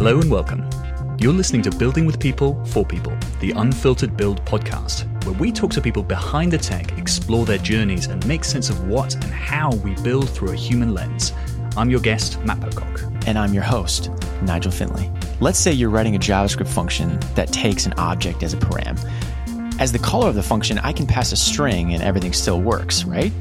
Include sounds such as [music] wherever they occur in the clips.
Hello and welcome. You're listening to Building with People for People, the Unfiltered Build podcast, where we talk to people behind the tech, explore their journeys, and make sense of what and how we build through a human lens. I'm your guest, Matt Pocock. And I'm your host, Nigel Finley. Let's say you're writing a JavaScript function that takes an object as a param. As the caller of the function, I can pass a string and everything still works, right?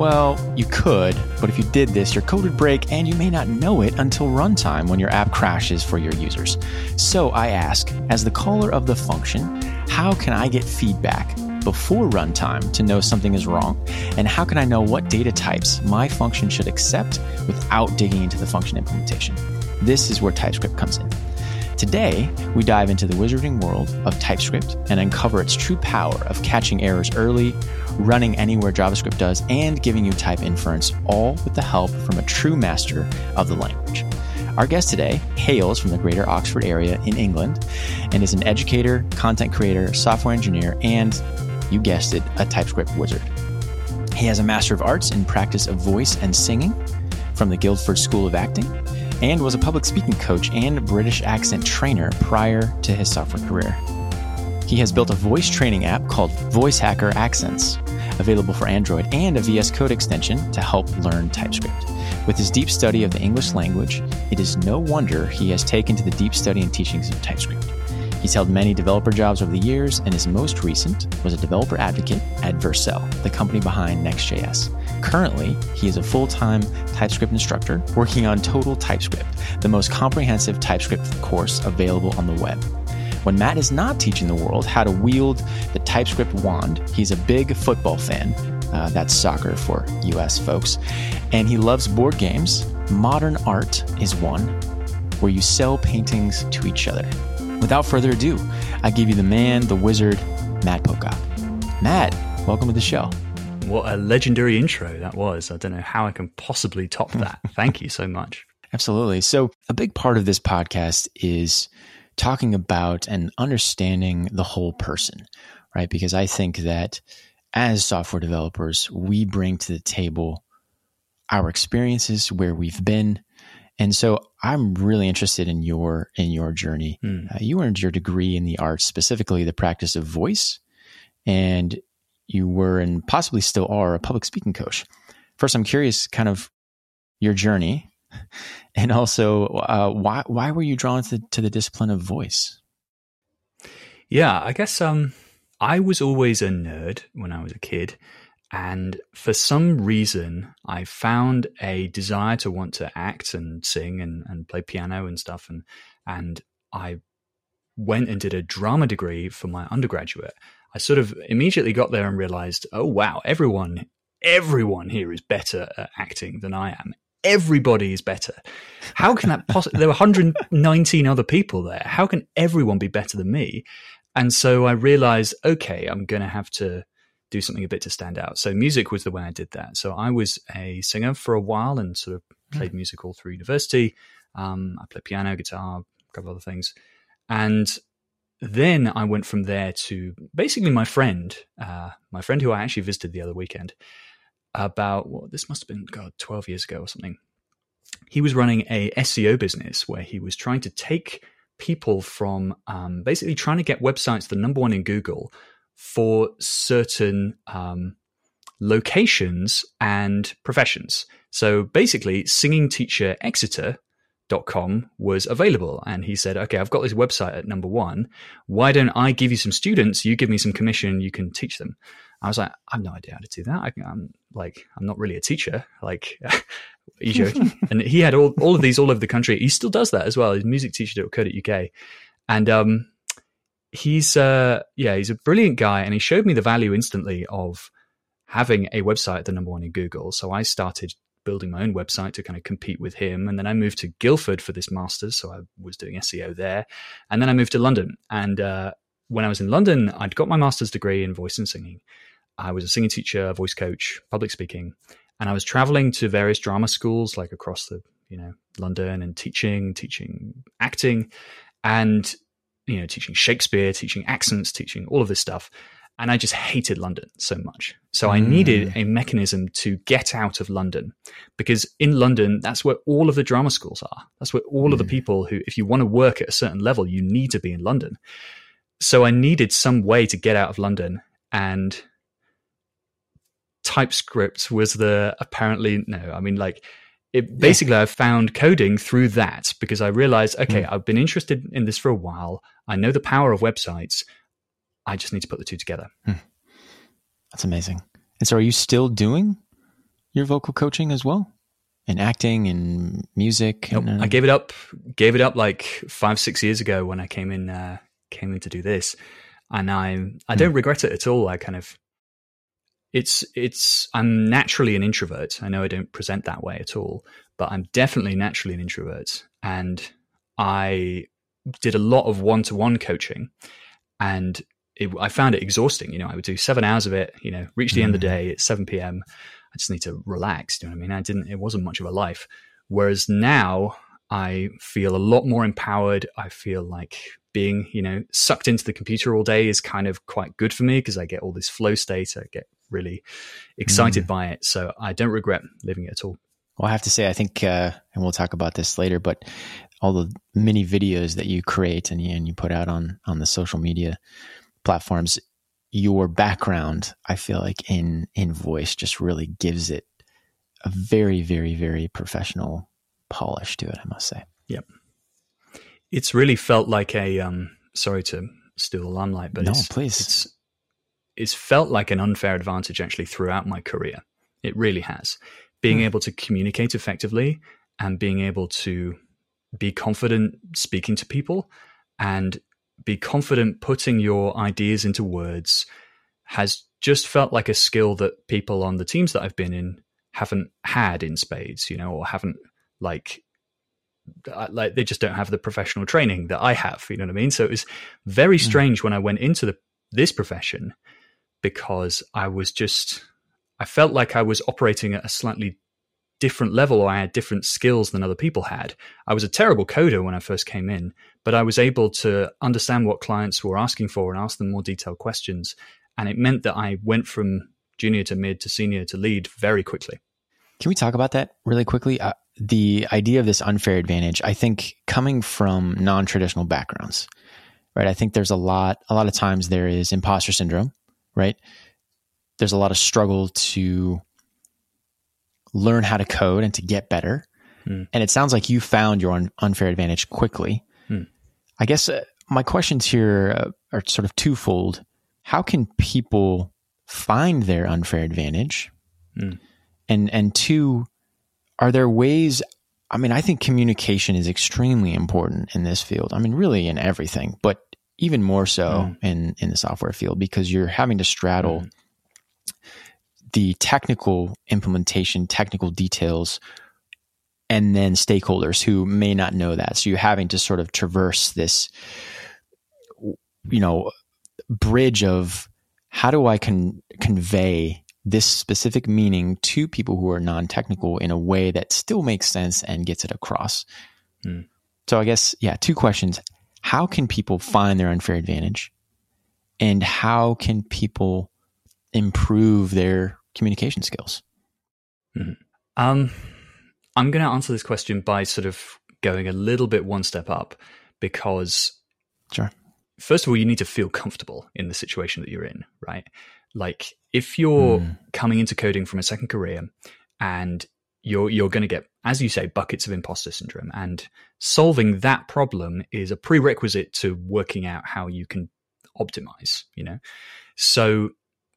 Well, you could, but if you did this, your code would break and you may not know it until runtime when your app crashes for your users. So I ask, as the caller of the function, how can I get feedback before runtime to know something is wrong? And how can I know what data types my function should accept without digging into the function implementation? This is where TypeScript comes in. Today, we dive into the wizarding world of TypeScript and uncover its true power of catching errors early, running anywhere JavaScript does, and giving you type inference, all with the help from a true master of the language. Our guest today hails from the greater Oxford area in England and is an educator, content creator, software engineer, and, you guessed it, a TypeScript wizard. He has a Master of Arts in practice of voice and singing from the Guildford School of Acting and was a public speaking coach and British accent trainer prior to his software career. He has built a voice training app called Voice Hacker Accents, available for Android, and a VS Code extension to help learn TypeScript. With his deep study of the English language, it is no wonder he has taken to the deep study and teachings of TypeScript. He's held many developer jobs over the years, and his most recent was a developer advocate at Vercel, the company behind Next.js. Currently, he is a full time TypeScript instructor working on Total TypeScript, the most comprehensive TypeScript course available on the web. When Matt is not teaching the world how to wield the TypeScript wand, he's a big football fan. Uh, that's soccer for US folks. And he loves board games. Modern art is one where you sell paintings to each other. Without further ado, I give you the man, the wizard, Matt Pocock. Matt, welcome to the show. What a legendary intro that was. I don't know how I can possibly top that. [laughs] Thank you so much. Absolutely. So, a big part of this podcast is talking about and understanding the whole person, right? Because I think that as software developers, we bring to the table our experiences, where we've been, and so I'm really interested in your in your journey. Mm. Uh, you earned your degree in the arts, specifically the practice of voice, and you were and possibly still are a public speaking coach. First, I'm curious, kind of your journey, [laughs] and also uh, why why were you drawn to, to the discipline of voice? Yeah, I guess um, I was always a nerd when I was a kid. And for some reason, I found a desire to want to act and sing and, and play piano and stuff. And, and I went and did a drama degree for my undergraduate. I sort of immediately got there and realized, oh, wow, everyone, everyone here is better at acting than I am. Everybody is better. How can that possibly? there were 119 other people there. How can everyone be better than me? And so I realized, okay, I'm going to have to do something a bit to stand out. So music was the way I did that. So I was a singer for a while and sort of hmm. played music all through university. Um, I played piano, guitar, a couple other things, and then I went from there to basically my friend, uh, my friend who I actually visited the other weekend. About well, this must have been God twelve years ago or something. He was running a SEO business where he was trying to take people from um, basically trying to get websites the number one in Google for certain um, locations and professions. So basically, singing teacher Exeter.com was available. And he said, okay, I've got this website at number one. Why don't I give you some students? You give me some commission, you can teach them. I was like, I have no idea how to do that. I, am like, I'm not really a teacher. Like, [laughs] you joking? [laughs] and he had all, all of these all over the country. He still does that as well. He's music teacher at uk And um, he's uh yeah he's a brilliant guy and he showed me the value instantly of having a website at the number one in google so i started building my own website to kind of compete with him. And then i moved to guildford for this master's so i was doing seo there. And then i moved to london. And uh, when i was in london i'd got my master's degree in voice and singing. I was a singing teacher voice coach public speaking. And i was traveling to various drama schools like across the you know london and teaching teaching acting and you know, teaching Shakespeare, teaching accents, teaching all of this stuff. And I just hated London so much. So I mm. needed a mechanism to get out of London because in London, that's where all of the drama schools are. That's where all of the people who, if you want to work at a certain level, you need to be in London. So I needed some way to get out of London and TypeScript was the apparently no, I mean like it basically I found coding through that because I realized okay, mm. I've been interested in this for a while. I know the power of websites. I just need to put the two together. That's amazing. And so, are you still doing your vocal coaching as well, and acting and music? Nope. and, uh, I gave it up. Gave it up like five, six years ago when I came in. Uh, came in to do this, and I I don't regret it at all. I kind of it's it's I'm naturally an introvert. I know I don't present that way at all, but I'm definitely naturally an introvert, and I did a lot of one to one coaching, and it, I found it exhausting. You know, I would do seven hours of it. You know, reach the end of the day at seven p.m. I just need to relax. You know what I mean? I didn't. It wasn't much of a life. Whereas now I feel a lot more empowered. I feel like being, you know, sucked into the computer all day is kind of quite good for me because I get all this flow state. I get really excited by it. So I don't regret living it at all. Well, I have to say, I think, uh, and we'll talk about this later, but all the mini videos that you create and you, and you put out on on the social media platforms, your background, I feel like in in voice just really gives it a very, very, very professional polish to it. I must say. Yep. It's really felt like a um sorry to steal the limelight, but No, it's, please. it's it's felt like an unfair advantage actually throughout my career. It really has. Being Hmm. able to communicate effectively and being able to be confident speaking to people and be confident putting your ideas into words has just felt like a skill that people on the teams that I've been in haven't had in spades, you know, or haven't like like they just don't have the professional training that I have. You know what I mean? So it was very hmm. strange when I went into the this profession because I was just I felt like I was operating at a slightly different level or I had different skills than other people had. I was a terrible coder when I first came in, but I was able to understand what clients were asking for and ask them more detailed questions. And it meant that I went from junior to mid to senior to lead very quickly. Can we talk about that really quickly? Uh, the idea of this unfair advantage, I think, coming from non-traditional backgrounds, right? I think there's a lot, a lot of times there is imposter syndrome, right? There's a lot of struggle to learn how to code and to get better. Hmm. And it sounds like you found your un- unfair advantage quickly. Hmm. I guess uh, my questions here uh, are sort of twofold. How can people find their unfair advantage? Hmm. And and two, are there ways I mean, I think communication is extremely important in this field. I mean, really in everything, but even more so in in the software field because you're having to straddle the technical implementation, technical details, and then stakeholders who may not know that. So you're having to sort of traverse this, you know, bridge of how do I con- convey this specific meaning to people who are non-technical in a way that still makes sense and gets it across. Hmm. So I guess yeah, two questions: How can people find their unfair advantage, and how can people improve their communication skills? Um, I'm going to answer this question by sort of going a little bit one step up because, Sure. first of all, you need to feel comfortable in the situation that you're in, right? Like if you're Mm. coming into coding from a second career and you're you're going to get, as you say, buckets of imposter syndrome, and solving that problem is a prerequisite to working out how you can optimize. You know, so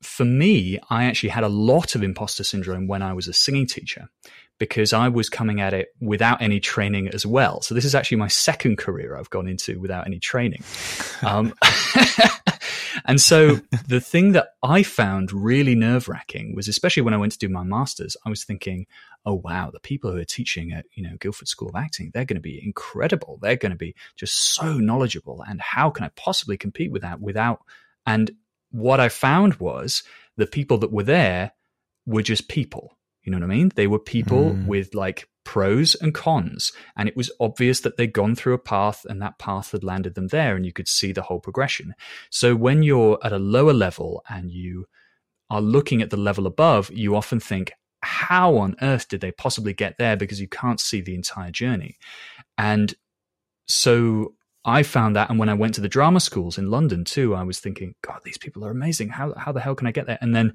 for me, I actually had a lot of imposter syndrome when I was a singing teacher because I was coming at it without any training as well. So this is actually my second career I've gone into without any training. Um, [laughs] and so the thing that I found really nerve wracking was, especially when I went to do my masters, I was thinking, oh wow, the people who are teaching at you know Guildford School of Acting, they're going to be incredible. They're going to be just so knowledgeable, and how can I possibly compete with that without? And what I found was the people that were there were just people. You know what I mean? They were people mm. with like pros and cons. And it was obvious that they'd gone through a path and that path had landed them there and you could see the whole progression. So when you're at a lower level and you are looking at the level above, you often think, how on earth did they possibly get there? Because you can't see the entire journey. And so I found that. And when I went to the drama schools in London too, I was thinking, God, these people are amazing. How, how the hell can I get there? And then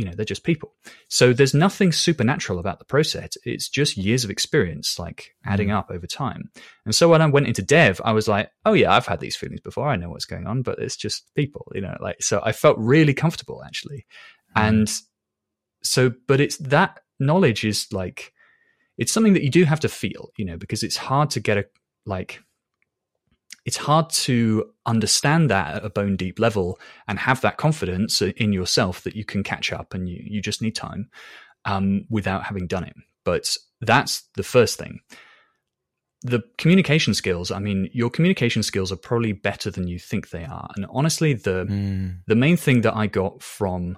you know they're just people so there's nothing supernatural about the process it's just years of experience like adding mm. up over time and so when i went into dev i was like oh yeah i've had these feelings before i know what's going on but it's just people you know like so i felt really comfortable actually mm. and so but it's that knowledge is like it's something that you do have to feel you know because it's hard to get a like it's hard to understand that at a bone deep level and have that confidence in yourself that you can catch up and you, you just need time um, without having done it. But that's the first thing. The communication skills, I mean, your communication skills are probably better than you think they are. And honestly, the mm. the main thing that I got from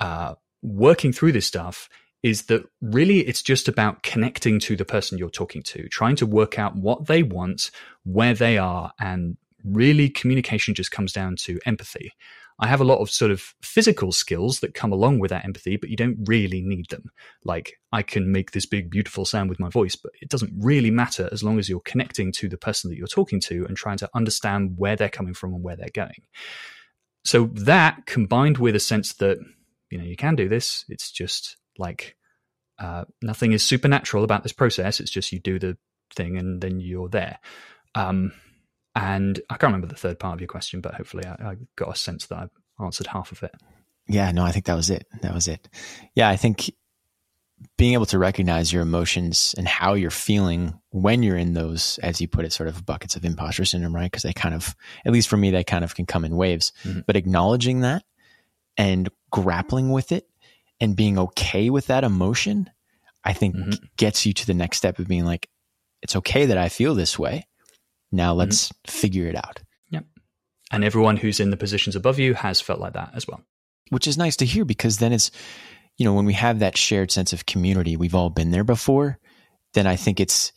uh, working through this stuff is that really it's just about connecting to the person you're talking to, trying to work out what they want, where they are, and really communication just comes down to empathy. I have a lot of sort of physical skills that come along with that empathy, but you don't really need them. Like I can make this big, beautiful sound with my voice, but it doesn't really matter as long as you're connecting to the person that you're talking to and trying to understand where they're coming from and where they're going. So that combined with a sense that, you know, you can do this, it's just like uh, nothing is supernatural about this process. It's just you do the thing and then you're there. Um, and I can't remember the third part of your question, but hopefully I, I got a sense that I answered half of it. Yeah, no, I think that was it. That was it. Yeah, I think being able to recognize your emotions and how you're feeling when you're in those, as you put it, sort of buckets of imposter syndrome, right? Because they kind of, at least for me, they kind of can come in waves. Mm-hmm. But acknowledging that and grappling with it and being okay with that emotion, I think mm-hmm. gets you to the next step of being like, it's okay that I feel this way. Now mm-hmm. let's mm-hmm. figure it out. Yep. And everyone who's in the positions above you has felt like that as well. Which is nice to hear because then it's, you know, when we have that shared sense of community, we've all been there before, then I think it's,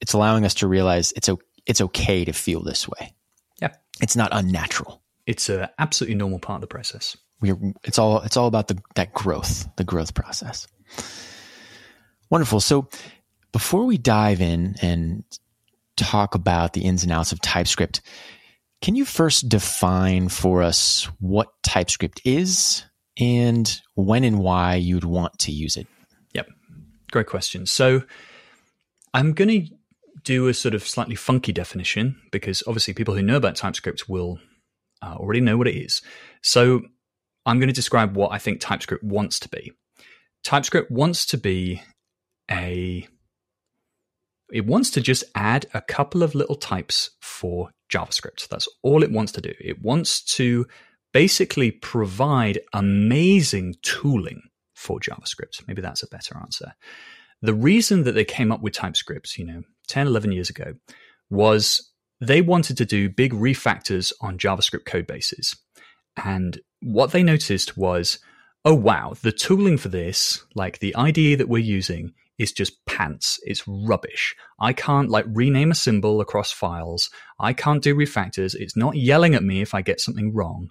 it's allowing us to realize it's, it's okay to feel this way. Yeah. It's not unnatural. It's an absolutely normal part of the process we're it's all it's all about the that growth, the growth process. Wonderful. So before we dive in and talk about the ins and outs of TypeScript, can you first define for us what TypeScript is and when and why you'd want to use it? Yep. Great question. So I'm going to do a sort of slightly funky definition because obviously people who know about TypeScript will uh, already know what it is. So I'm going to describe what I think TypeScript wants to be. TypeScript wants to be a it wants to just add a couple of little types for JavaScript. That's all it wants to do. It wants to basically provide amazing tooling for JavaScript. Maybe that's a better answer. The reason that they came up with TypeScript, you know, 10, 11 years ago, was they wanted to do big refactors on JavaScript code bases. And what they noticed was, oh wow, the tooling for this, like the IDE that we're using, is just pants. It's rubbish. I can't like rename a symbol across files. I can't do refactors. It's not yelling at me if I get something wrong.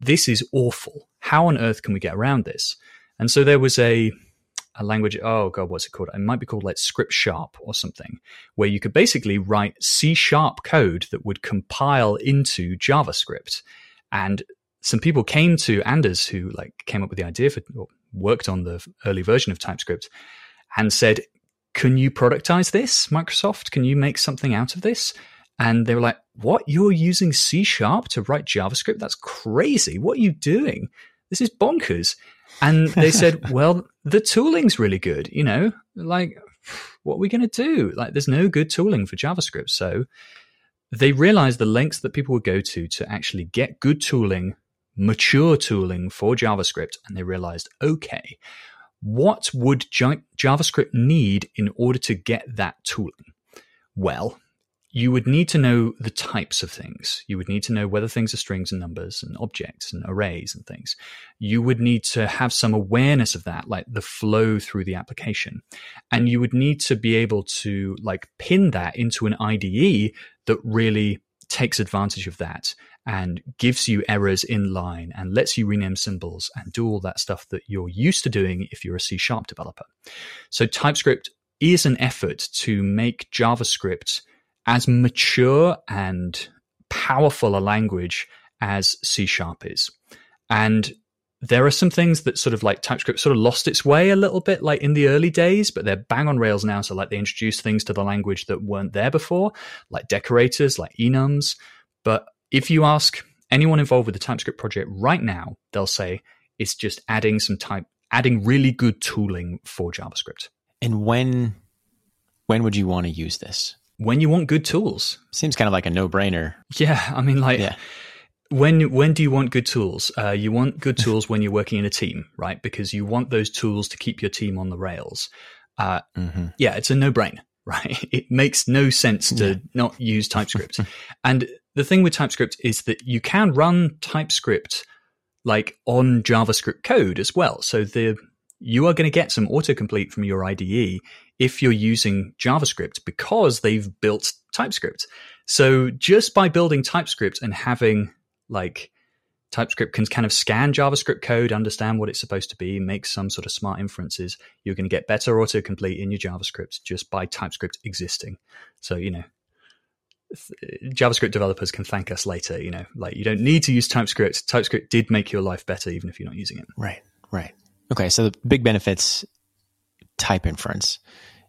This is awful. How on earth can we get around this? And so there was a a language, oh god, what's it called? It might be called like script sharp or something, where you could basically write C sharp code that would compile into JavaScript. And some people came to Anders, who like came up with the idea for or worked on the early version of TypeScript, and said, "Can you productize this, Microsoft? Can you make something out of this?" And they were like, "What? You're using C sharp to write JavaScript? That's crazy! What are you doing? This is bonkers!" And they said, [laughs] "Well, the tooling's really good. You know, like." What are we going to do? Like, there's no good tooling for JavaScript. So they realized the lengths that people would go to to actually get good tooling mature tooling for JavaScript and they realized, okay, what would JavaScript need in order to get that tooling? Well, you would need to know the types of things. You would need to know whether things are strings and numbers and objects and arrays and things. You would need to have some awareness of that, like the flow through the application. And you would need to be able to like pin that into an IDE that really takes advantage of that and gives you errors in line and lets you rename symbols and do all that stuff that you're used to doing if you're a C sharp developer. So TypeScript is an effort to make JavaScript as mature and powerful a language as C sharp is. And there are some things that sort of like TypeScript sort of lost its way a little bit, like in the early days, but they're bang on rails now. So, like, they introduced things to the language that weren't there before, like decorators, like enums. But if you ask anyone involved with the TypeScript project right now, they'll say it's just adding some type, adding really good tooling for JavaScript. And when, when would you want to use this? when you want good tools. Seems kind of like a no brainer. Yeah, I mean, like, yeah. when when do you want good tools? Uh, you want good [laughs] tools when you're working in a team, right? Because you want those tools to keep your team on the rails. Uh, mm-hmm. Yeah, it's a no brainer, [laughs] right? It makes no sense to yeah. not use TypeScript. [laughs] and the thing with TypeScript is that you can run TypeScript like on JavaScript code as well. So the you are going to get some autocomplete from your IDE if you're using JavaScript because they've built TypeScript. So just by building TypeScript and having like TypeScript can kind of scan JavaScript code, understand what it's supposed to be, make some sort of smart inferences, you're going to get better autocomplete in your JavaScript just by TypeScript existing. So, you know, JavaScript developers can thank us later, you know, like you don't need to use TypeScript. TypeScript did make your life better even if you're not using it. Right, right. Okay, so the big benefits type inference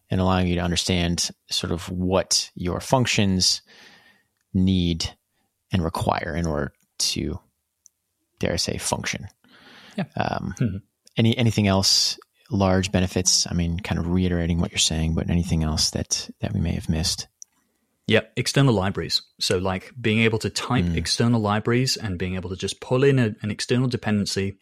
and allowing you to understand sort of what your functions need and require in order to, dare I say, function. Yeah. Um, mm-hmm. Any anything else? Large benefits. I mean, kind of reiterating what you're saying, but anything else that that we may have missed? Yep, external libraries. So, like being able to type mm. external libraries and being able to just pull in a, an external dependency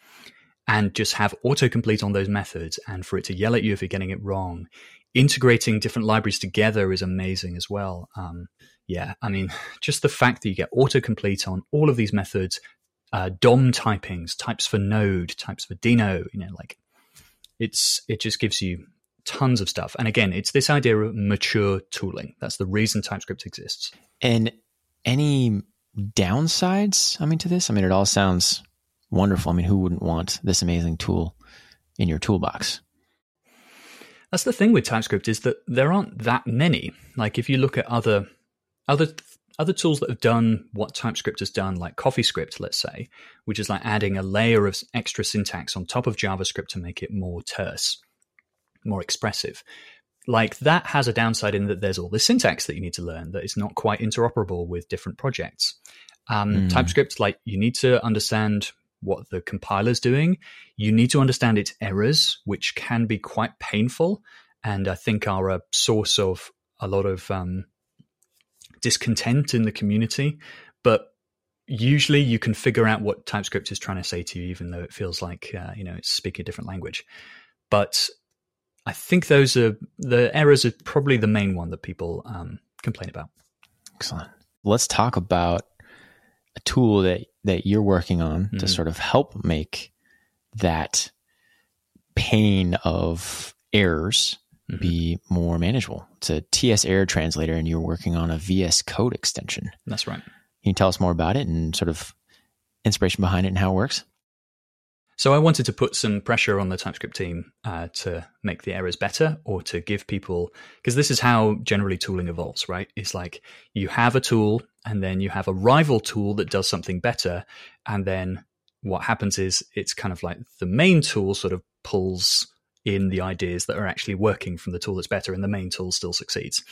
and just have autocomplete on those methods and for it to yell at you if you're getting it wrong. Integrating different libraries together is amazing as well. Um, yeah, I mean, [laughs] just the fact that you get autocomplete on all of these methods, uh, DOM typings, types for node, types for Deno, you know, like it's it just gives you tons of stuff. And again, it's this idea of mature tooling. That's the reason TypeScript exists. And any downsides, I mean, to this? I mean, it all sounds wonderful. I mean, who wouldn't want this amazing tool in your toolbox? That's the thing with TypeScript is that there aren't that many. Like if you look at other other other tools that have done what TypeScript has done, like CoffeeScript, let's say, which is like adding a layer of extra syntax on top of JavaScript to make it more terse, more expressive. Like that has a downside in that there's all this syntax that you need to learn that is not quite interoperable with different projects. Um, mm. TypeScript, like you need to understand what the compiler's doing. You need to understand its errors, which can be quite painful and I think are a source of a lot of um, discontent in the community. But usually you can figure out what TypeScript is trying to say to you, even though it feels like, uh, you know, it's speaking a different language. But I think those are the errors are probably the main one that people um, complain about. Excellent. Let's talk about a tool that that you're working on mm-hmm. to sort of help make that pain of errors mm-hmm. be more manageable. It's a TS error translator, and you're working on a VS Code extension. That's right. Can you tell us more about it and sort of inspiration behind it and how it works? So I wanted to put some pressure on the TypeScript team uh, to make the errors better or to give people, because this is how generally tooling evolves, right? It's like you have a tool and then you have a rival tool that does something better. And then what happens is it's kind of like the main tool sort of pulls in the ideas that are actually working from the tool that's better and the main tool still succeeds.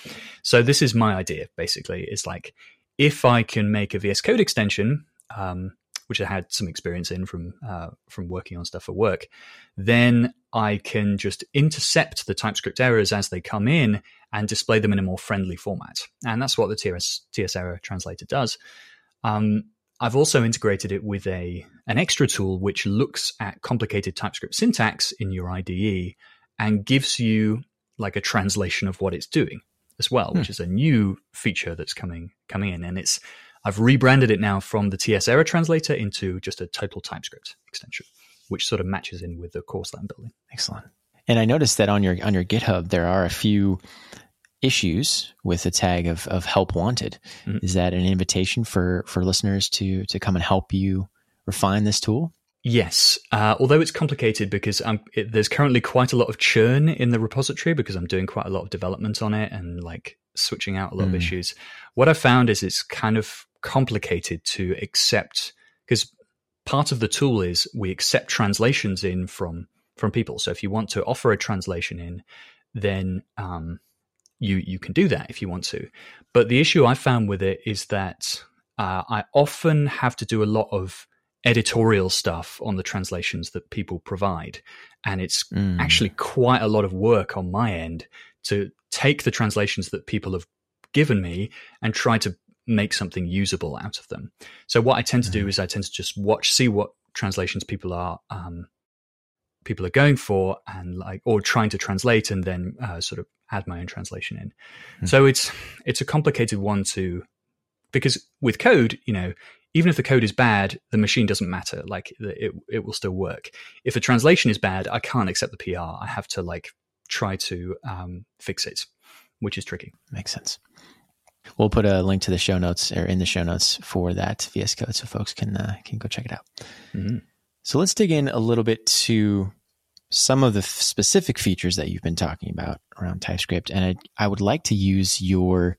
So this is my idea basically. It's like if I can make a VS Code extension, um, which I had some experience in from uh, from working on stuff for work, then I can just intercept the TypeScript errors as they come in and display them in a more friendly format. And that's what the TS, TS error translator does. Um, I've also integrated it with a an extra tool which looks at complicated TypeScript syntax in your IDE and gives you like a translation of what it's doing. as well, hmm. which is a new feature that's coming coming in, and it's I've rebranded it now from the TS error translator into just a total TypeScript extension, which sort of matches in with the course that I'm building. Excellent. And I noticed that on your on your GitHub there are a few issues with the tag of, of help wanted. Mm-hmm. Is that an invitation for for listeners to to come and help you refine this tool? Yes, uh, although it's complicated because it, there's currently quite a lot of churn in the repository because I'm doing quite a lot of development on it and like switching out a lot mm. of issues. What I found is it's kind of complicated to accept because part of the tool is we accept translations in from from people. So if you want to offer a translation in, then um, you you can do that if you want to. But the issue I found with it is that uh, I often have to do a lot of editorial stuff on the translations that people provide, and it's mm. actually quite a lot of work on my end to take the translations that people have given me and try to make something usable out of them. So what I tend to do mm. is I tend to just watch, see what translations people are um, people are going for and like or trying to translate and then uh, sort of add my own translation in mm. so it's it's a complicated one to because with code you know even if the code is bad the machine doesn't matter like it, it will still work if a translation is bad i can't accept the pr i have to like try to um, fix it which is tricky makes sense we'll put a link to the show notes or in the show notes for that vs code so folks can uh, can go check it out mm-hmm. So let's dig in a little bit to some of the f- specific features that you've been talking about around TypeScript. And I, I would like to use your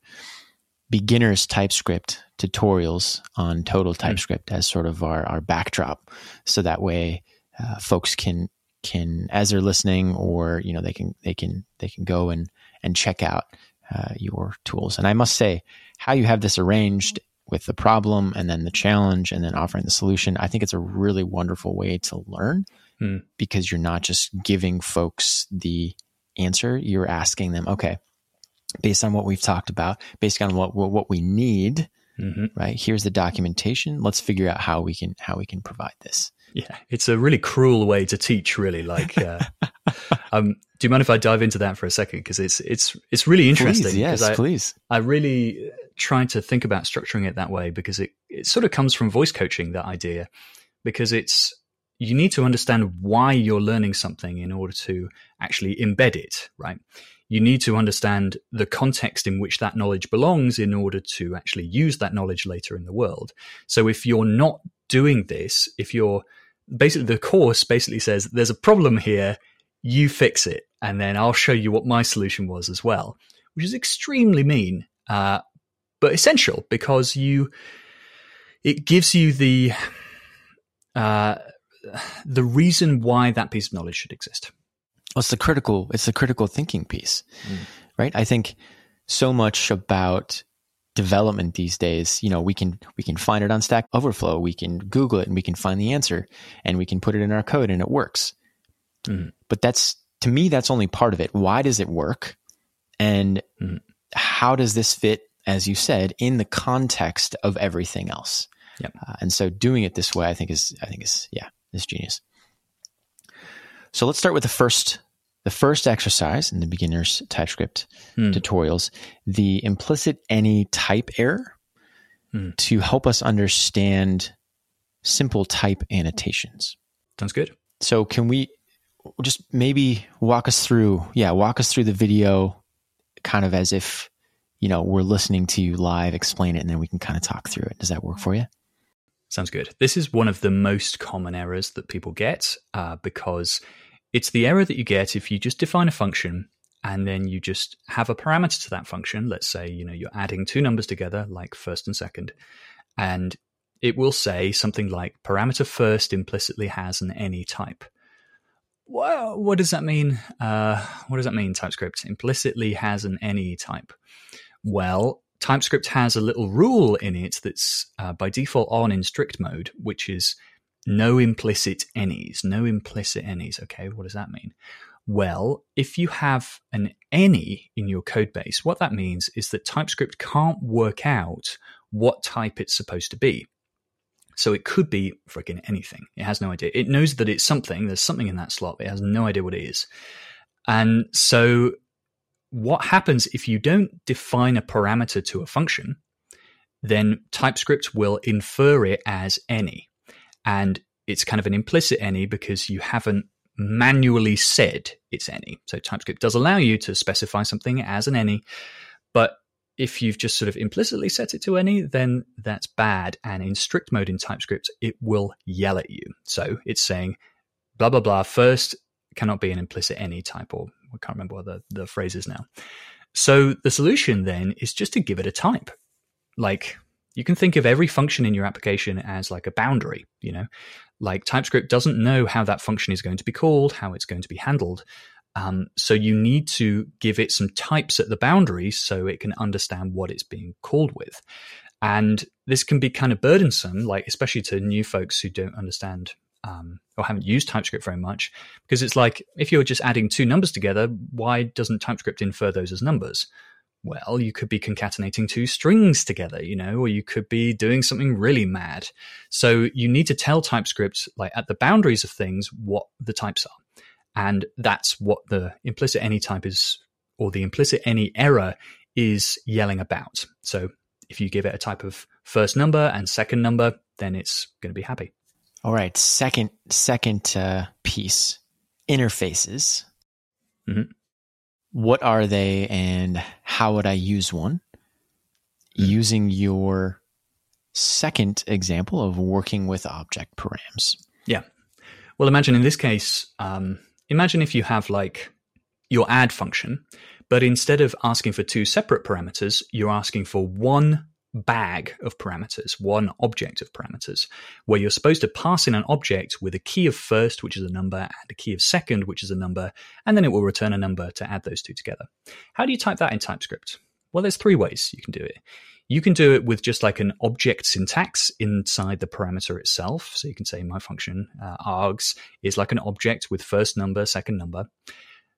beginner's TypeScript tutorials on Total hmm. TypeScript mm. as sort of our, our backdrop. So that way uh, folks can can as they're listening or you know they can they can they can go and and check out uh, your tools and i must say how you have this arranged with the problem and then the challenge and then offering the solution. I think it's a really wonderful way to learn mm. because you're not just giving folks the answer, you're asking them, okay, based on what we've talked about, based on what what we need, mm-hmm. right? Here's the documentation. Let's figure out how we can how we can provide this. Yeah, it's a really cruel way to teach. Really, like, uh, [laughs] um, do you mind if I dive into that for a second? Because it's it's it's really interesting. Please, yes, I, please. I really try to think about structuring it that way because it it sort of comes from voice coaching. That idea, because it's you need to understand why you're learning something in order to actually embed it, right? You need to understand the context in which that knowledge belongs in order to actually use that knowledge later in the world. So if you're not doing this, if you're basically the course basically says there's a problem here, you fix it, and then I'll show you what my solution was as well, which is extremely mean, uh, but essential because you it gives you the uh, the reason why that piece of knowledge should exist. Well, it's the critical it's the critical thinking piece, mm. right? I think so much about development these days you know we can we can find it on stack overflow we can google it and we can find the answer and we can put it in our code and it works mm. but that's to me that's only part of it why does it work and mm. how does this fit as you said in the context of everything else yep. Uh, and so doing it this way i think is i think is yeah is genius so let's start with the first the first exercise in the beginner's TypeScript hmm. tutorials, the implicit any type error hmm. to help us understand simple type annotations. Sounds good. So can we just maybe walk us through, yeah, walk us through the video kind of as if, you know, we're listening to you live, explain it, and then we can kind of talk through it. Does that work for you? Sounds good. This is one of the most common errors that people get uh, because it's the error that you get if you just define a function and then you just have a parameter to that function. Let's say, you know, you're adding two numbers together, like first and second, and it will say something like parameter first implicitly has an any type. Well, what does that mean? Uh, what does that mean, TypeScript? Implicitly has an any type. Well, TypeScript has a little rule in it that's uh, by default on in strict mode, which is no implicit any's, no implicit any's. Okay, what does that mean? Well, if you have an any in your code base, what that means is that TypeScript can't work out what type it's supposed to be. So it could be freaking anything. It has no idea. It knows that it's something, there's something in that slot, it has no idea what it is. And so what happens if you don't define a parameter to a function, then TypeScript will infer it as any. And it's kind of an implicit any because you haven't manually said it's any. So TypeScript does allow you to specify something as an any, but if you've just sort of implicitly set it to any, then that's bad. And in strict mode in TypeScript, it will yell at you. So it's saying blah blah blah first cannot be an implicit any type, or I can't remember what the, the phrase is now. So the solution then is just to give it a type. Like you can think of every function in your application as like a boundary, you know, like TypeScript doesn't know how that function is going to be called, how it's going to be handled. Um, so you need to give it some types at the boundaries so it can understand what it's being called with. And this can be kind of burdensome, like especially to new folks who don't understand um, or haven't used TypeScript very much, because it's like if you're just adding two numbers together, why doesn't TypeScript infer those as numbers? Well, you could be concatenating two strings together, you know, or you could be doing something really mad. So you need to tell TypeScript, like at the boundaries of things, what the types are. And that's what the implicit any type is, or the implicit any error is yelling about. So if you give it a type of first number and second number, then it's going to be happy. All right, second second uh, piece, interfaces. Mm-hmm. What are they, and how would I use one? Mm-hmm. Using your second example of working with object params. Yeah. Well, imagine in this case, um, imagine if you have like your add function, but instead of asking for two separate parameters, you're asking for one bag of parameters, one object of parameters, where you're supposed to pass in an object with a key of first, which is a number, and a key of second, which is a number, and then it will return a number to add those two together. How do you type that in TypeScript? Well, there's three ways you can do it. You can do it with just like an object syntax inside the parameter itself. So you can say my function uh, args is like an object with first number, second number.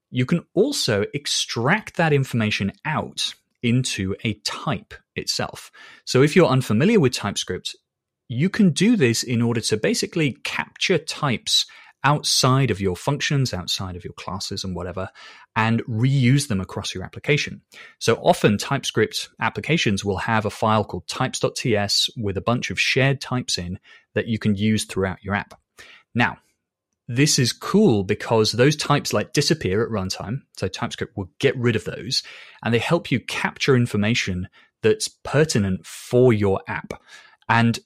You can also extract that information out into a type itself. So if you're unfamiliar with TypeScript, you can do this in order to basically capture types outside of your functions, outside of your classes and whatever, and reuse them across your application. So often TypeScript applications will have a file called types.ts with a bunch of shared types in that you can use throughout your app. Now, this is cool because those types like disappear at runtime. So TypeScript will get rid of those and they help you capture information that's pertinent for your app. And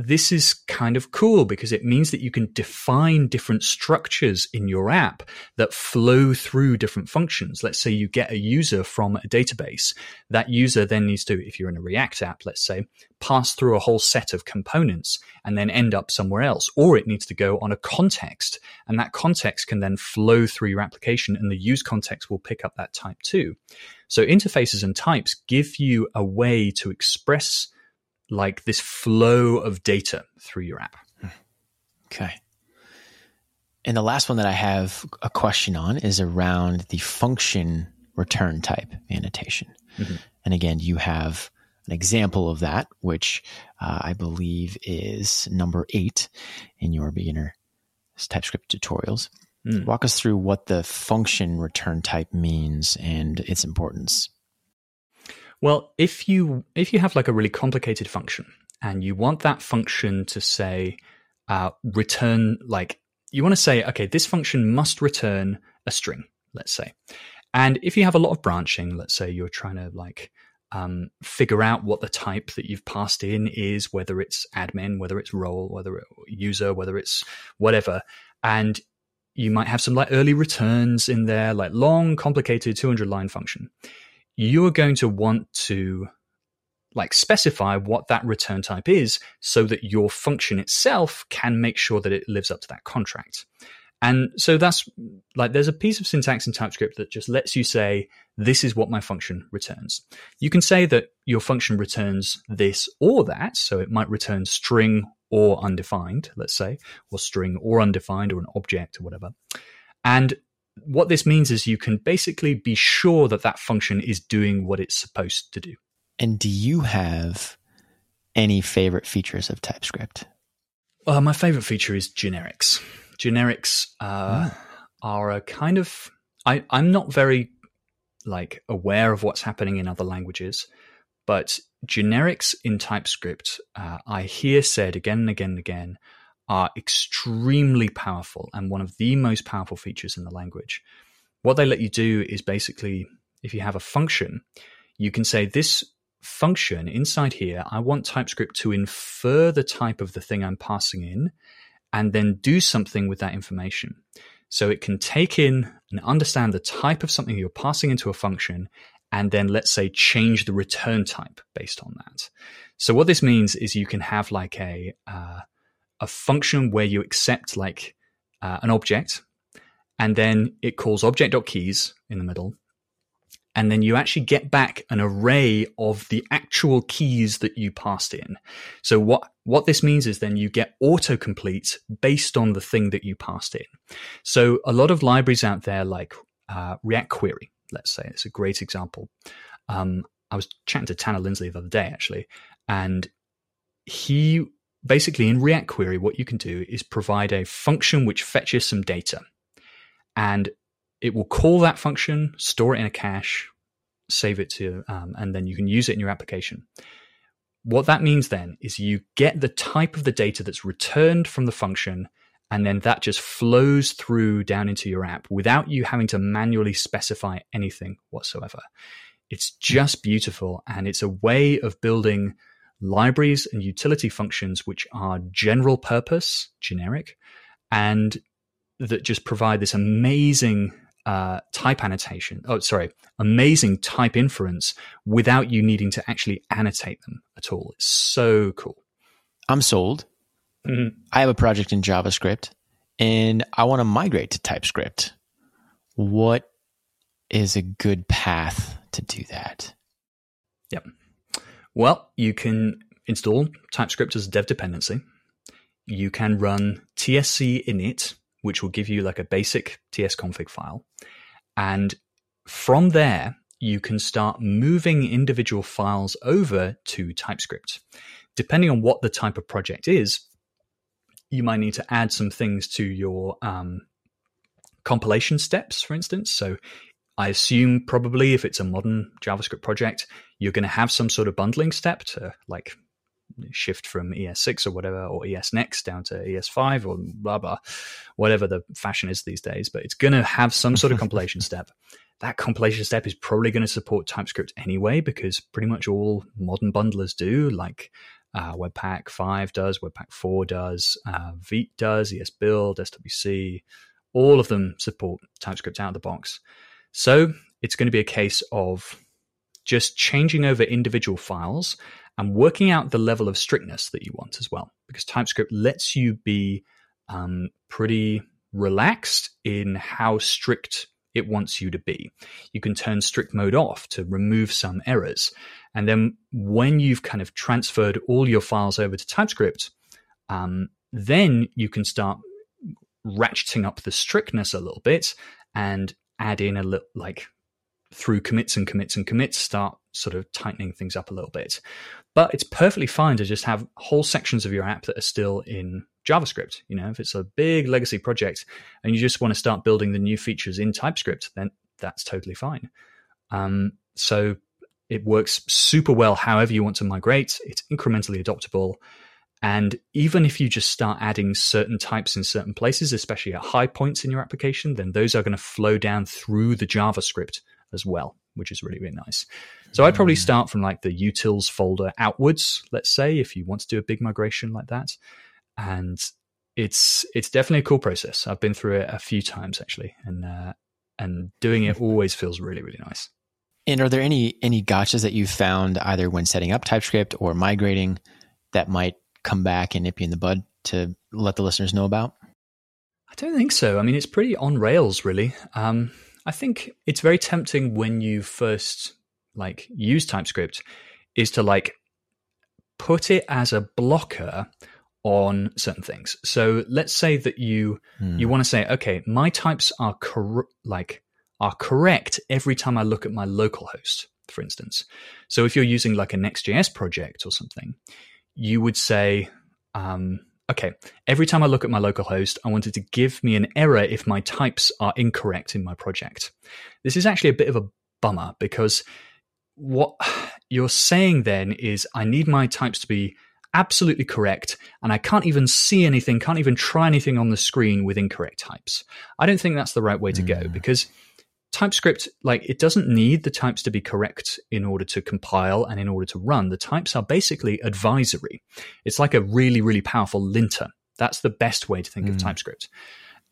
this is kind of cool because it means that you can define different structures in your app that flow through different functions. Let's say you get a user from a database. That user then needs to, if you're in a React app, let's say, pass through a whole set of components and then end up somewhere else. Or it needs to go on a context and that context can then flow through your application and the use context will pick up that type too. So interfaces and types give you a way to express like this flow of data through your app. Okay. And the last one that I have a question on is around the function return type annotation. Mm-hmm. And again, you have an example of that, which uh, I believe is number eight in your beginner TypeScript tutorials. Mm. Walk us through what the function return type means and its importance. Well, if you if you have like a really complicated function and you want that function to say uh, return like you want to say okay this function must return a string let's say. And if you have a lot of branching let's say you're trying to like um, figure out what the type that you've passed in is whether it's admin whether it's role whether it's user whether it's whatever and you might have some like early returns in there like long complicated 200 line function you're going to want to like specify what that return type is so that your function itself can make sure that it lives up to that contract. And so that's like there's a piece of syntax in TypeScript that just lets you say, this is what my function returns. You can say that your function returns this or that. So it might return string or undefined, let's say, or string or undefined or an object or whatever. And what this means is you can basically be sure that that function is doing what it's supposed to do. And do you have any favorite features of TypeScript? Uh, my favorite feature is generics. Generics uh, mm. are a kind of. I, I'm not very like aware of what's happening in other languages. But generics in TypeScript, uh, I hear said again and again and again, are extremely powerful and one of the most powerful features in the language. What they let you do is basically, if you have a function, you can say this function inside here, I want TypeScript to infer the type of the thing I'm passing in and then do something with that information. So it can take in and understand the type of something you're passing into a function and then let's say change the return type based on that. So what this means is you can have like a uh, a function where you accept like uh, an object and then it calls object.keys in the middle and then you actually get back an array of the actual keys that you passed in. So what what this means is then you get autocomplete based on the thing that you passed in. So a lot of libraries out there like uh, React Query, let's say, it's a great example. Um, I was chatting to Tanner Linsley the other day actually, and he basically in React Query, what you can do is provide a function which fetches some data. And it will call that function, store it in a cache, save it to, um, and then you can use it in your application. What that means then is you get the type of the data that's returned from the function, and then that just flows through down into your app without you having to manually specify anything whatsoever. It's just beautiful, and it's a way of building libraries and utility functions which are general purpose, generic, and that just provide this amazing uh, type annotation. Oh, sorry, amazing type inference without you needing to actually annotate them at all. It's so cool. I'm sold. Mm-hmm. I have a project in JavaScript and I want to migrate to TypeScript. What is a good path to do that? Yep. Well, you can install TypeScript as a dev dependency. You can run tsc init, which will give you like a basic tsconfig file. And from there, you can start moving individual files over to TypeScript. Depending on what the type of project is, you might need to add some things to your um, compilation steps, for instance. So I assume probably if it's a modern JavaScript project, you're going to have some sort of bundling step to like shift from ES6 or whatever, or ES Next down to ES5 or blah, blah, whatever the fashion is these days. But it's going to have some sort of [laughs] compilation step. That compilation step is probably going to support TypeScript anyway, because pretty much all modern bundlers do, like uh, Webpack 5 does, Webpack 4 does, uh, Vite does, ESBuild, SWC, all of them support TypeScript out of the box. So it's going to be a case of just changing over individual files and working out the level of strictness that you want as well, because TypeScript lets you be um, pretty relaxed in how strict it wants you to be. You can turn strict mode off to remove some errors. And then when you've kind of transferred all your files over to TypeScript, um, then you can start ratcheting up the strictness a little bit and add in a little like through commits and commits and commits start sort of tightening things up a little bit. But it's perfectly fine to just have whole sections of your app that are still in JavaScript. You know, if it's a big legacy project and you just want to start building the new features in TypeScript, then that's totally fine. Um, so it works super well however you want to migrate. It's incrementally adoptable. And even if you just start adding certain types in certain places, especially at high points in your application, then those are going to flow down through the JavaScript as well, which is really, really nice. So I'd probably mm. start from like the utils folder outwards, let's say, if you want to do a big migration like that. And it's it's definitely a cool process. I've been through it a few times actually, and uh, and doing it [laughs] always feels really, really nice. And are there any any gotchas that you found either when setting up TypeScript or migrating that might come back and nip you in the bud to let the listeners know about? I don't think so. I mean, it's pretty on rails, really. Um, I think it's very tempting when you first like use TypeScript is to like put it as a blocker on certain things. So let's say that you hmm. you want to say, okay, my types are cor- like are correct every time I look at my local host, for instance. So if you're using like a Next.js project or something, you would say, um, okay, every time I look at my local host, I wanted to give me an error if my types are incorrect in my project. This is actually a bit of a bummer because what you're saying then is I need my types to be absolutely correct and I can't even see anything, can't even try anything on the screen with incorrect types. I don't think that's the right way to mm. go because TypeScript, like, it doesn't need the types to be correct in order to compile and in order to run. The types are basically advisory. It's like a really, really powerful linter. That's the best way to think mm. of hmm. TypeScript.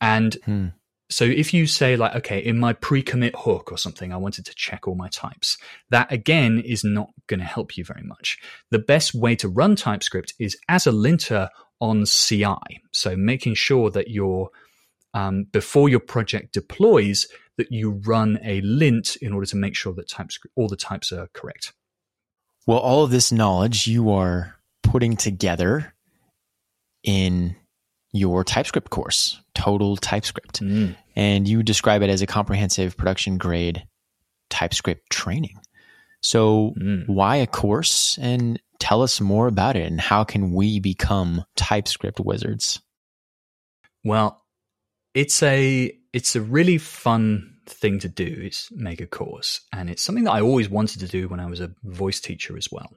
And mm. so if you say, like, okay, in my pre commit hook or something, I wanted to check all my types, that again is not going to help you very much. The best way to run TypeScript is as a linter on CI. So making sure that your um, before your project deploys, that you run a lint in order to make sure that types all the types are correct. Well, all of this knowledge you are putting together in your TypeScript course, Total TypeScript. Mm. And you describe it as a comprehensive production grade TypeScript training. So, mm. why a course? And tell us more about it and how can we become TypeScript wizards? Well, it's a it's a really fun thing to do is make a course and it's something that I always wanted to do when I was a voice teacher as well.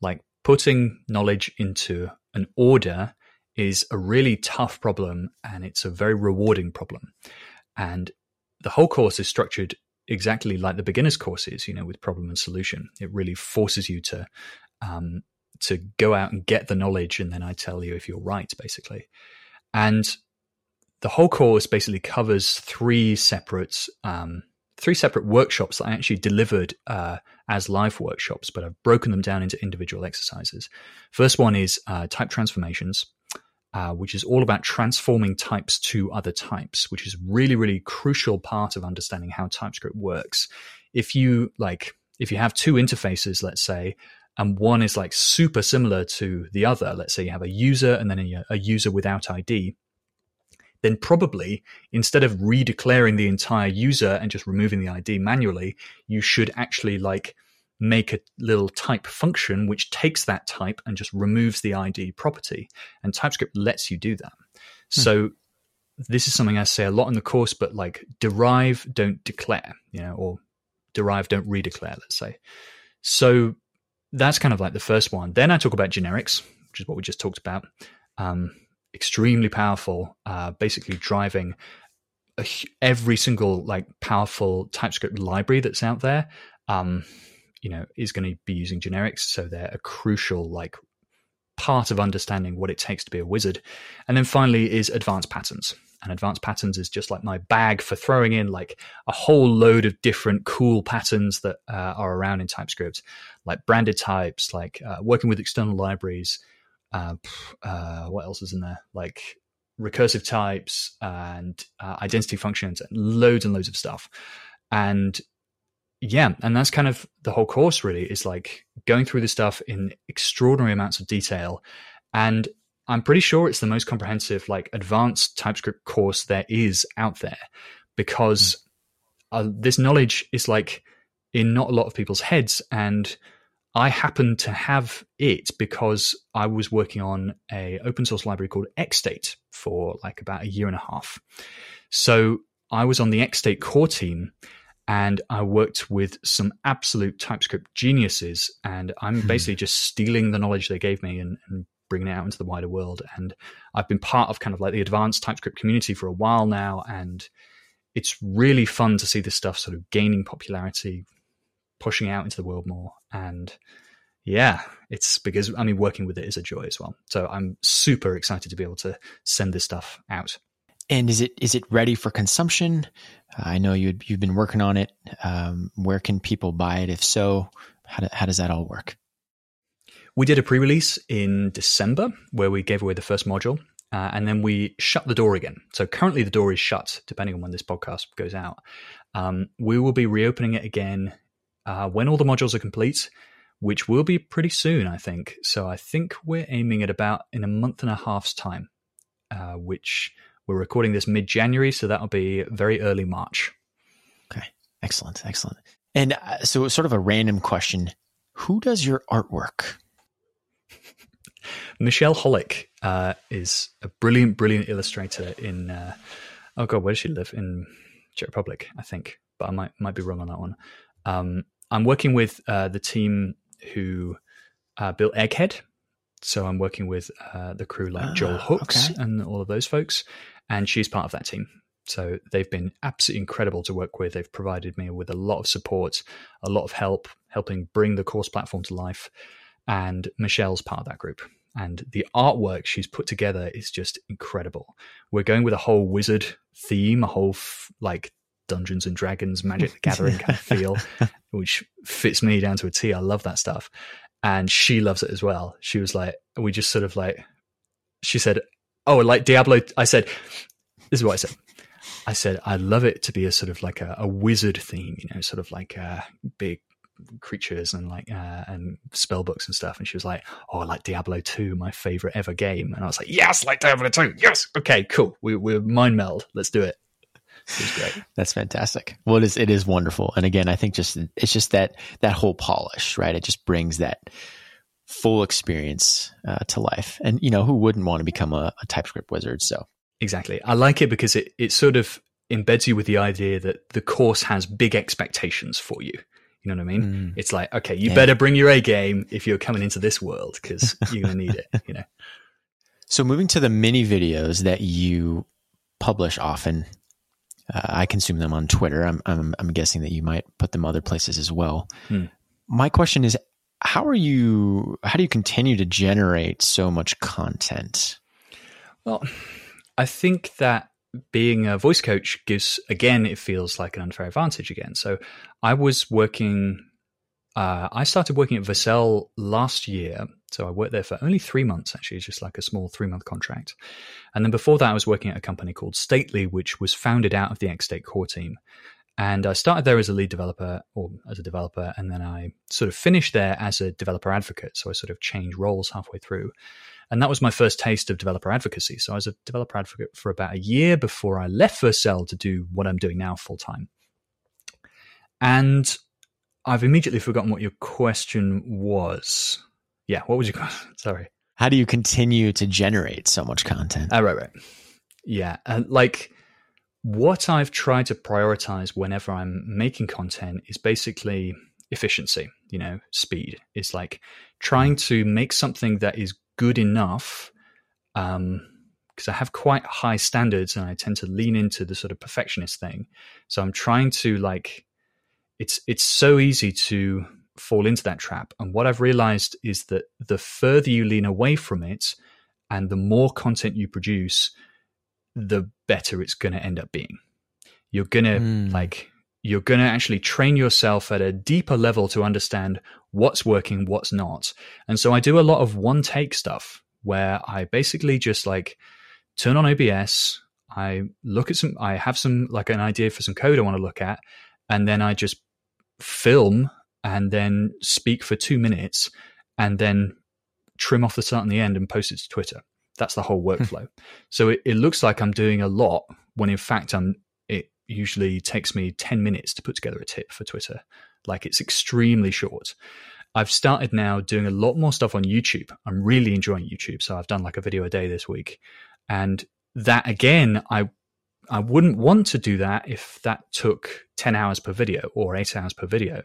Like putting knowledge into an order is a really tough problem and it's a very rewarding problem. And the whole course is structured exactly like the beginner's course is, you know, with problem and solution. It really forces you to um, to go out and get the knowledge, and then I tell you if you're right, basically. And the whole course basically covers three separate um, three separate workshops that I actually delivered uh, as live workshops, but I've broken them down into individual exercises. First one is uh, type transformations uh, which is all about transforming types to other types, which is really, really crucial part of understanding how TypeScript works. If you like, if you have two interfaces, let's say, and one is like super similar to the other, let's say you have a user and then a, a user without ID, then probably instead of redeclaring the entire user and just removing the ID manually, you should actually like make a little type function which takes that type and just removes the ID property. And TypeScript lets you do that. Hmm. So this is something I say a lot in the course, but like derive, don't declare, you know, or derive, don't redeclare, let's say. So that's kind of like the first one. Then I talk about generics, which is what we just talked about. Um, extremely powerful, uh, basically driving a, every single like powerful TypeScript library that's out there. Um, you know is going to be using generics so they're a crucial like part of understanding what it takes to be a wizard and then finally is advanced patterns and advanced patterns is just like my bag for throwing in like a whole load of different cool patterns that uh, are around in typescript like branded types like uh, working with external libraries uh, uh what else is in there like recursive types and uh, identity functions and loads and loads of stuff and yeah, and that's kind of the whole course really is like going through this stuff in extraordinary amounts of detail. And I'm pretty sure it's the most comprehensive, like advanced TypeScript course there is out there because uh, this knowledge is like in not a lot of people's heads. And I happened to have it because I was working on a open source library called XState for like about a year and a half. So I was on the XState core team and I worked with some absolute TypeScript geniuses, and I'm hmm. basically just stealing the knowledge they gave me and, and, bringing it out into the wider world. And I've been part of kind of like the advanced TypeScript community for a while now, and it's really fun to see this stuff sort of gaining popularity, pushing out into the world more. And yeah, it's because I mean, working with it is a joy as well. So I'm super excited to be able to send this stuff out. And is it is it ready for consumption? I know you you've been working on it. Um, where can people buy it? If so, how, do, how does that all work? We did a pre-release in December where we gave away the first module, uh, and then we shut the door again. So currently the door is shut, depending on when this podcast goes out. Um, we will be reopening it again uh, when all the modules are complete, which will be pretty soon, I think. So I think we're aiming at about in a month and a half's time, uh, which we're recording this mid January, so that'll be very early March. Okay, excellent, excellent. And uh, so, sort of a random question: Who does your artwork? [laughs] Michelle Hollick uh, is a brilliant, brilliant illustrator in. Uh, oh God, where does she live? In Czech Republic, I think, but I might might be wrong on that one. Um, I'm working with uh, the team who uh, built Egghead. So I'm working with uh, the crew like Joel Ah, Hooks okay. and all of those folks, and she's part of that team. So they've been absolutely incredible to work with. They've provided me with a lot of support, a lot of help, helping bring the course platform to life. And Michelle's part of that group. And the artwork she's put together is just incredible. We're going with a whole wizard theme, a whole f- like Dungeons and Dragons, Magic the [laughs] Gathering kind of feel, which fits me down to a T. I love that stuff. And she loves it as well. She was like, we just sort of like, she said, Oh, like Diablo. I said, This is what I said. I said, I love it to be a sort of like a, a wizard theme, you know, sort of like uh, big creatures and like uh, and spell books and stuff. And she was like, "Oh, like Diablo two, my favorite ever game." And I was like, "Yes, like Diablo two, yes, okay, cool. We, we're mind meld. Let's do it." Great. That's fantastic. Well, it is, it is wonderful. And again, I think just, it's just that, that whole polish, right? It just brings that full experience uh, to life. And, you know, who wouldn't want to become a, a TypeScript wizard? So Exactly. I like it because it, it sort of embeds you with the idea that the course has big expectations for you. You know what I mean? Mm. It's like, okay, you Yeah. better bring your A game if you're coming into this world because you're going to need it, [laughs] you know? So moving to the mini videos that you publish often, uh, I consume them on Twitter. I'm, I'm I'm guessing that you might put them other places as well. Hmm. My question is, how are you? How do you continue to generate so much content? Well, I think that being a voice coach gives, again, it feels like an unfair advantage again. So I was working, uh, I started working at Vercel last year. So I worked there for only three months, actually, just like a small three month contract. And then before that, I was working at a company called Stately, which was founded out of the XState core team. And I started there as a lead developer or as a developer, and then I sort of finished there as a developer advocate. So I sort of changed roles halfway through. And that was my first taste of developer advocacy. So I was a developer advocate for about a year before I left Vercel to do what I'm doing now full time. And I've immediately forgotten what your question was. Yeah, what was your question? [laughs] Sorry. How do you continue to generate so much content? Ah, right, right. Yeah, uh, like what I've tried to prioritize whenever I'm making content is basically efficiency. You know, speed. It's like trying to make something that is good enough. Um, because I have quite high standards and I tend to lean into the sort of perfectionist thing. So I'm trying to like, it's it's so easy to fall into that trap. And what I've realized is that the further you lean away from it, and the more content you produce, the better it's going to end up being. You're going to Hmm. like you're going to actually train yourself at a deeper level to understand what's working, what's not. And so I do a lot of one take stuff where I basically just like turn on OBS, I look at some I have some like an idea for some code I want to look at, and then I just film and then speak for 2 minutes and then trim off the start and the end and post it to Twitter. That's the whole hmm. workflow. so it, it looks like I'm doing a lot when in fact I'm it usually takes me 10 minutes to put together a tip for Twitter. Like it's extremely short. I've started now doing a lot more stuff on YouTube. I'm really enjoying YouTube. So I've done like a video a day this week. And that again, I I wouldn't want to do that if that took 10 hours per video or 8 hours per video.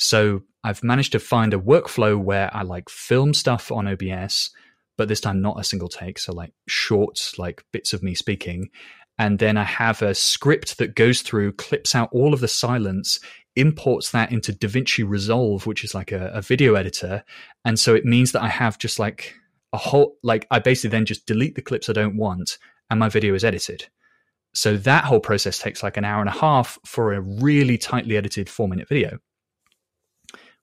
So I've managed to find a workflow where I like film stuff on OBS, but this time not a single take. So like short, like bits of me speaking. And then I have a script that goes through, clips out all of the silence, imports that into DaVinci Resolve, which is like a, a video editor. And so it means that I have just like a whole, like I basically then just delete the clips I don't want and my video is edited. So that whole process takes like an hour and a half for a really tightly edited four minute video,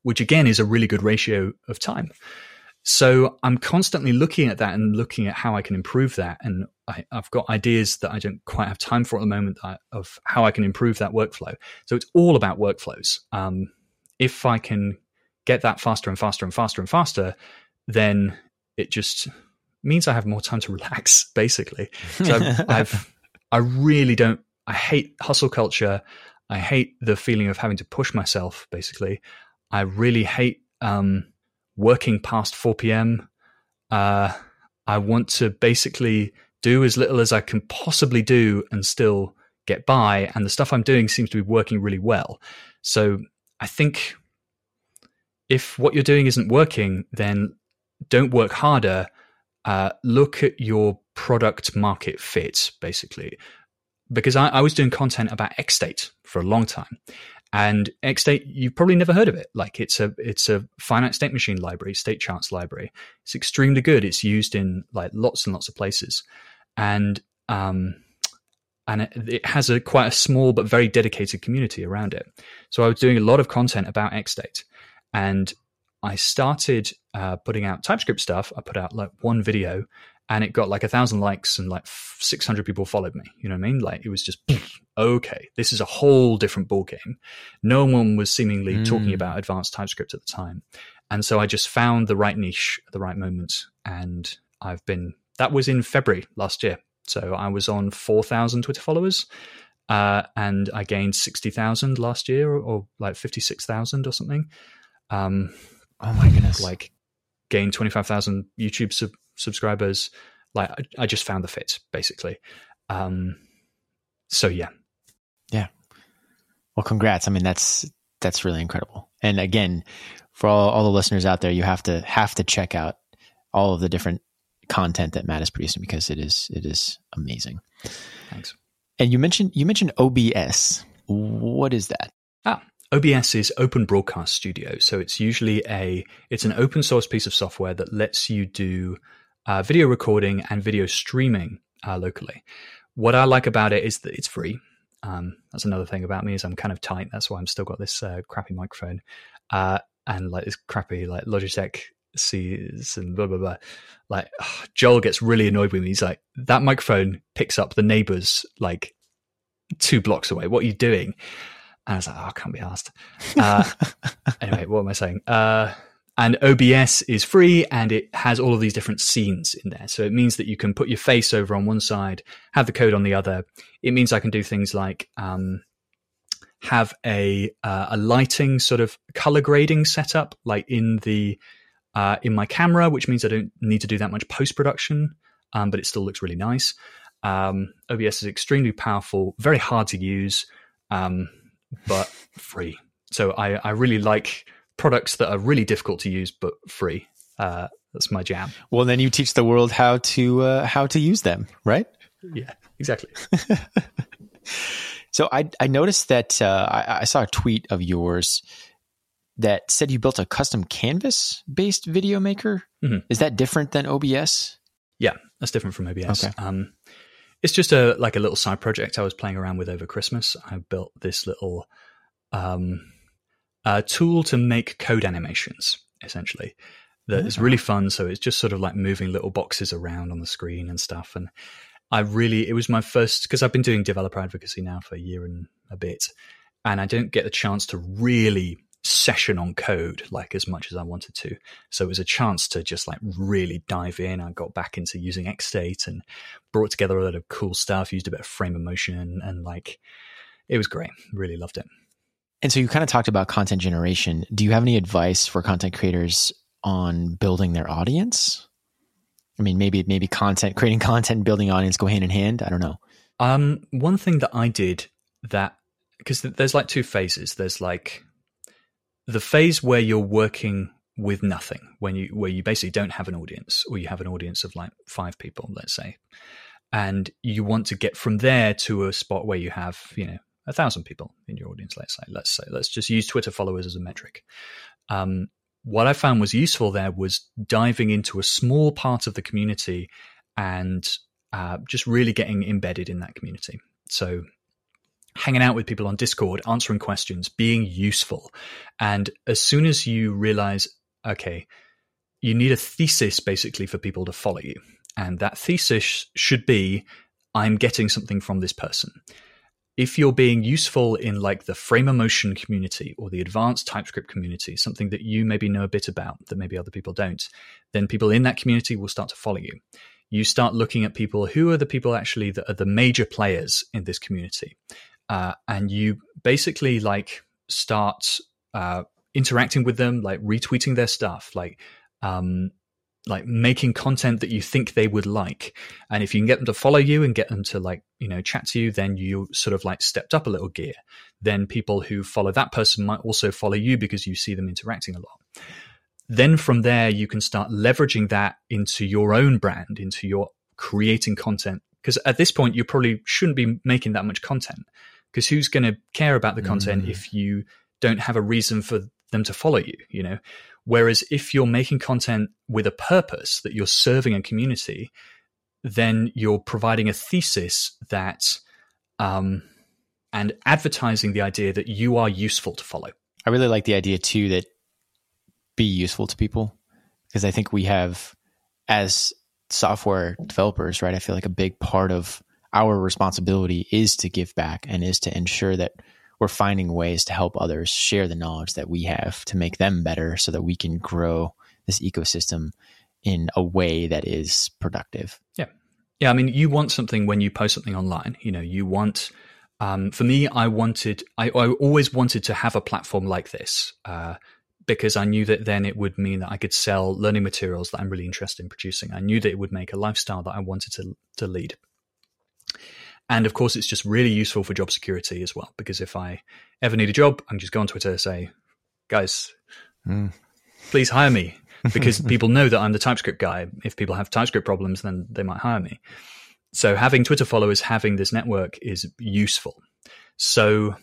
which again is a really good ratio of time. So I'm constantly looking at that and looking at how I can improve that. And I, have got ideas that I don't quite have time for at the moment that, of how I can improve that workflow. So it's all about workflows. Um, if I can get that faster and faster and faster and faster, then it just means I have more time to relax, [laughs] basically. So I've, [laughs] I've I really don't. I hate hustle culture. I hate the feeling of having to push myself. Basically, I really hate um, working past four p.m. Uh, I want to basically do as little as I can possibly do and still get by. And the stuff I'm doing seems to be working really well. So I think if what you're doing isn't working, then don't work harder. Uh, look at your product market fit, basically. Because I, I was doing content about XState for a long time. And XState, you've probably never heard of it. Like it's a it's a finite state machine library, state charts library. It's extremely good. It's used in like lots and lots of places, and um, and it, it, has a quite a small but very dedicated community around it. So I was doing a lot of content about XState, and I started uh, putting out TypeScript stuff. I put out like one video, and it got like a thousand likes and like 600 people followed me. You know what I mean? Like it was just [sniffs] okay. This is a whole different ball game. No one was seemingly mm. talking about advanced TypeScript at the time, and so I just found the right niche at the right moment, and I've been. That was in February last year. So I was on 4,000 Twitter followers. Uh, and I gained 60,000 last year or, or like 56,000 or something. Um, oh my goodness. Like gained 25,000 YouTube sub- subscribers. Like I, I, just found the fit basically. Um, so yeah. Yeah. Well, congrats. I mean, that's, that's really incredible. And again, for all, all the listeners out there, you have to have to check out all of the different content that Matt is producing because it is it is amazing. Thanks. And you mentioned you mentioned OBS. What is that? Ah, OBS is Open Broadcast Studio. So it's usually a it's an open source piece of software that lets you do uh, video recording and video streaming uh, locally. What I like about it is that it's free. Um, that's another thing about me is I'm kind of tight. That's why I'm still got this uh, crappy microphone uh, and like this crappy like Logitech sees and blah blah blah. Like oh, Joel gets really annoyed with me. He's like, that microphone picks up the neighbors like two blocks away. What are you doing? And I was like, oh, I can't be asked. Uh, [laughs] anyway, what am I saying? Uh, and OBS is free and it has all of these different scenes in there. So it means that you can put your face over on one side, have the code on the other. It means I can do things like um, have a uh, a lighting sort of color grading setup, like in the uh, in my camera, which means I don't need to do that much post production, um, but it still looks really nice. Um, OBS is extremely powerful, very hard to use, um, but free. So I, I, really like products that are really difficult to use but free. Uh, that's my jam. Well, then you teach the world how to uh, how to use them, right? Yeah, exactly. [laughs] so I I noticed that uh, I, I saw a tweet of yours that said you built a custom canvas based video maker. Mm-hmm. Is that different than OBS? Yeah, that's different from OBS. Okay. Um, it's just a like a little side project I was playing around with over Christmas. I built this little um, uh, tool to make code animations, essentially. That is really fun. So it's just sort of like moving little boxes around on the screen and stuff. And I really, it was my first because I've been doing developer advocacy now for a year and a bit, and I don't get the chance to really session on code like as much as I wanted to. So it was a chance to just like really dive in. I got back into using XState and brought together a lot of cool stuff, used a bit of Framer Motion and like it was great. Really loved it. And so you kind of talked about content generation. Do you have any advice for content creators on building their audience? I mean, maybe maybe content creating content and building audience go hand in hand. I don't know. Um, one thing that I did that because there's like two phases. There's like the phase where you're working with nothing, when you where you basically don't have an audience, or you have an audience of like five people, let's say, and you want to get from there to a spot where you have, you know, a thousand people in your audience. Let's say, let's say, let's just use Twitter followers as a metric. Um, what I found was useful there was diving into a small part of the community and uh, just really getting embedded in that community. So hanging out with people on Discord, answering questions, being useful. And as soon as you realize, okay, you need a thesis basically for people to follow you. And that thesis should be, I'm getting something from this person. If you're being useful in like the Framer Motion community or the advanced TypeScript community, something that you maybe know a bit about that maybe other people don't, then people in that community will start to follow you. You start looking at people who are the people actually that are the major players in this community uh, and you basically like start uh, interacting with them, like retweeting their stuff, like um, like making content that you think they would like. And if you can get them to follow you and get them to like you know chat to you then you sort of like stepped up a little gear. Then people who follow that person might also follow you because you see them interacting a lot. Then from there you can start leveraging that into your own brand into your creating content. Because at this point you probably shouldn't be making that much content. Because who's going to care about the content mm. if you don't have a reason for them to follow you you know whereas if you're making content with a purpose that you're serving a community then you're providing a thesis that um, and advertising the idea that you are useful to follow i really like the idea too that be useful to people because i think we have as software developers, right? I feel like a big part of our responsibility is to give back and is to ensure that we're finding ways to help others share the knowledge that we have to make them better so that we can grow this ecosystem in a way that is productive. Yeah. Yeah. I mean, you want something when you post something online, you know, you want, um, for me, I wanted, I, I, always wanted to have a platform like this. Uh, because I knew that then it would mean that I could sell learning materials that I'm really interested in producing. I knew that it would make a lifestyle that I wanted to, to lead. And of course, it's just really useful for job security as well, because if I ever need a job, I can just go on Twitter and say, guys, mm. please hire me. [laughs] Because people know that I'm the TypeScript guy. If people have TypeScript problems, then they might hire me. So having Twitter followers, having this network is useful. So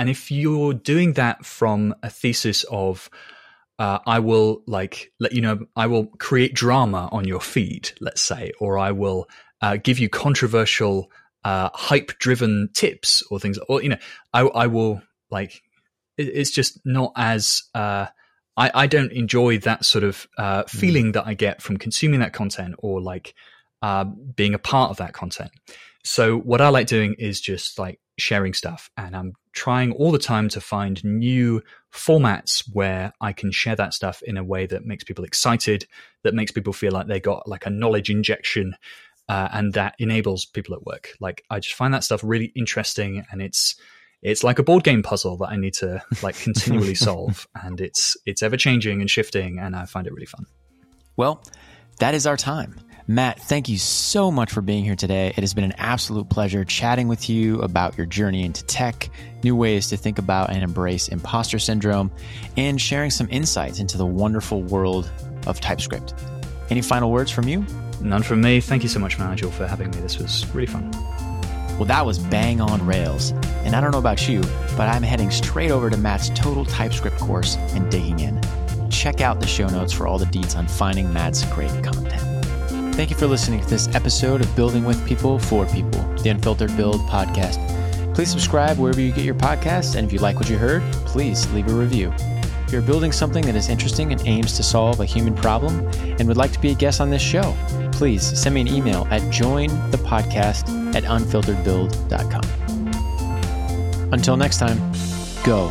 and if you're doing that from a thesis of, uh, I will like let you know, I will create drama on your feed, let's say, or I will uh, give you controversial, uh, hype-driven tips or things, or you know, I, I will like. It, it's just not as. Uh, I, I don't enjoy that sort of uh, mm. feeling mm. that I get from consuming that content or like uh, being a part of that content. So what I like doing is just like sharing stuff and I'm trying all the time to find new formats where I can share that stuff in a way that makes people excited, that makes people feel like they got like a knowledge injection, uh, and that enables people at work. Like I just find that stuff really interesting, and it's it's like a board game puzzle that I need to like [laughs] continually solve, and it's it's ever changing and shifting, and I find it really fun. Well, that is our time. Matt, thank you so much for being here today. It has been an absolute pleasure chatting with you about your journey into tech, new ways to think about and embrace imposter syndrome, and sharing some insights into the wonderful world of TypeScript. Any final words from you? None from me. Thank you so much, Nigel, for having me. This was really fun. Well, that was bang on rails. And I don't know about you, but I'm heading straight over to Matt's total TypeScript course and digging in. Check out the show notes for all the deets on finding Matt's great content. Thank you for listening to this episode of Building with People for People, the Unfiltered Build podcast. Please subscribe wherever you get your podcasts, and if you like what you heard, please leave a review. If you're building something that is interesting and aims to solve a human problem and would like to be a guest on this show, please send me an email at jointhepodcast at unfilteredbuild.com. Until next time, go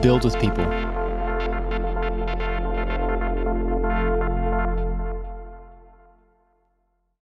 build with people.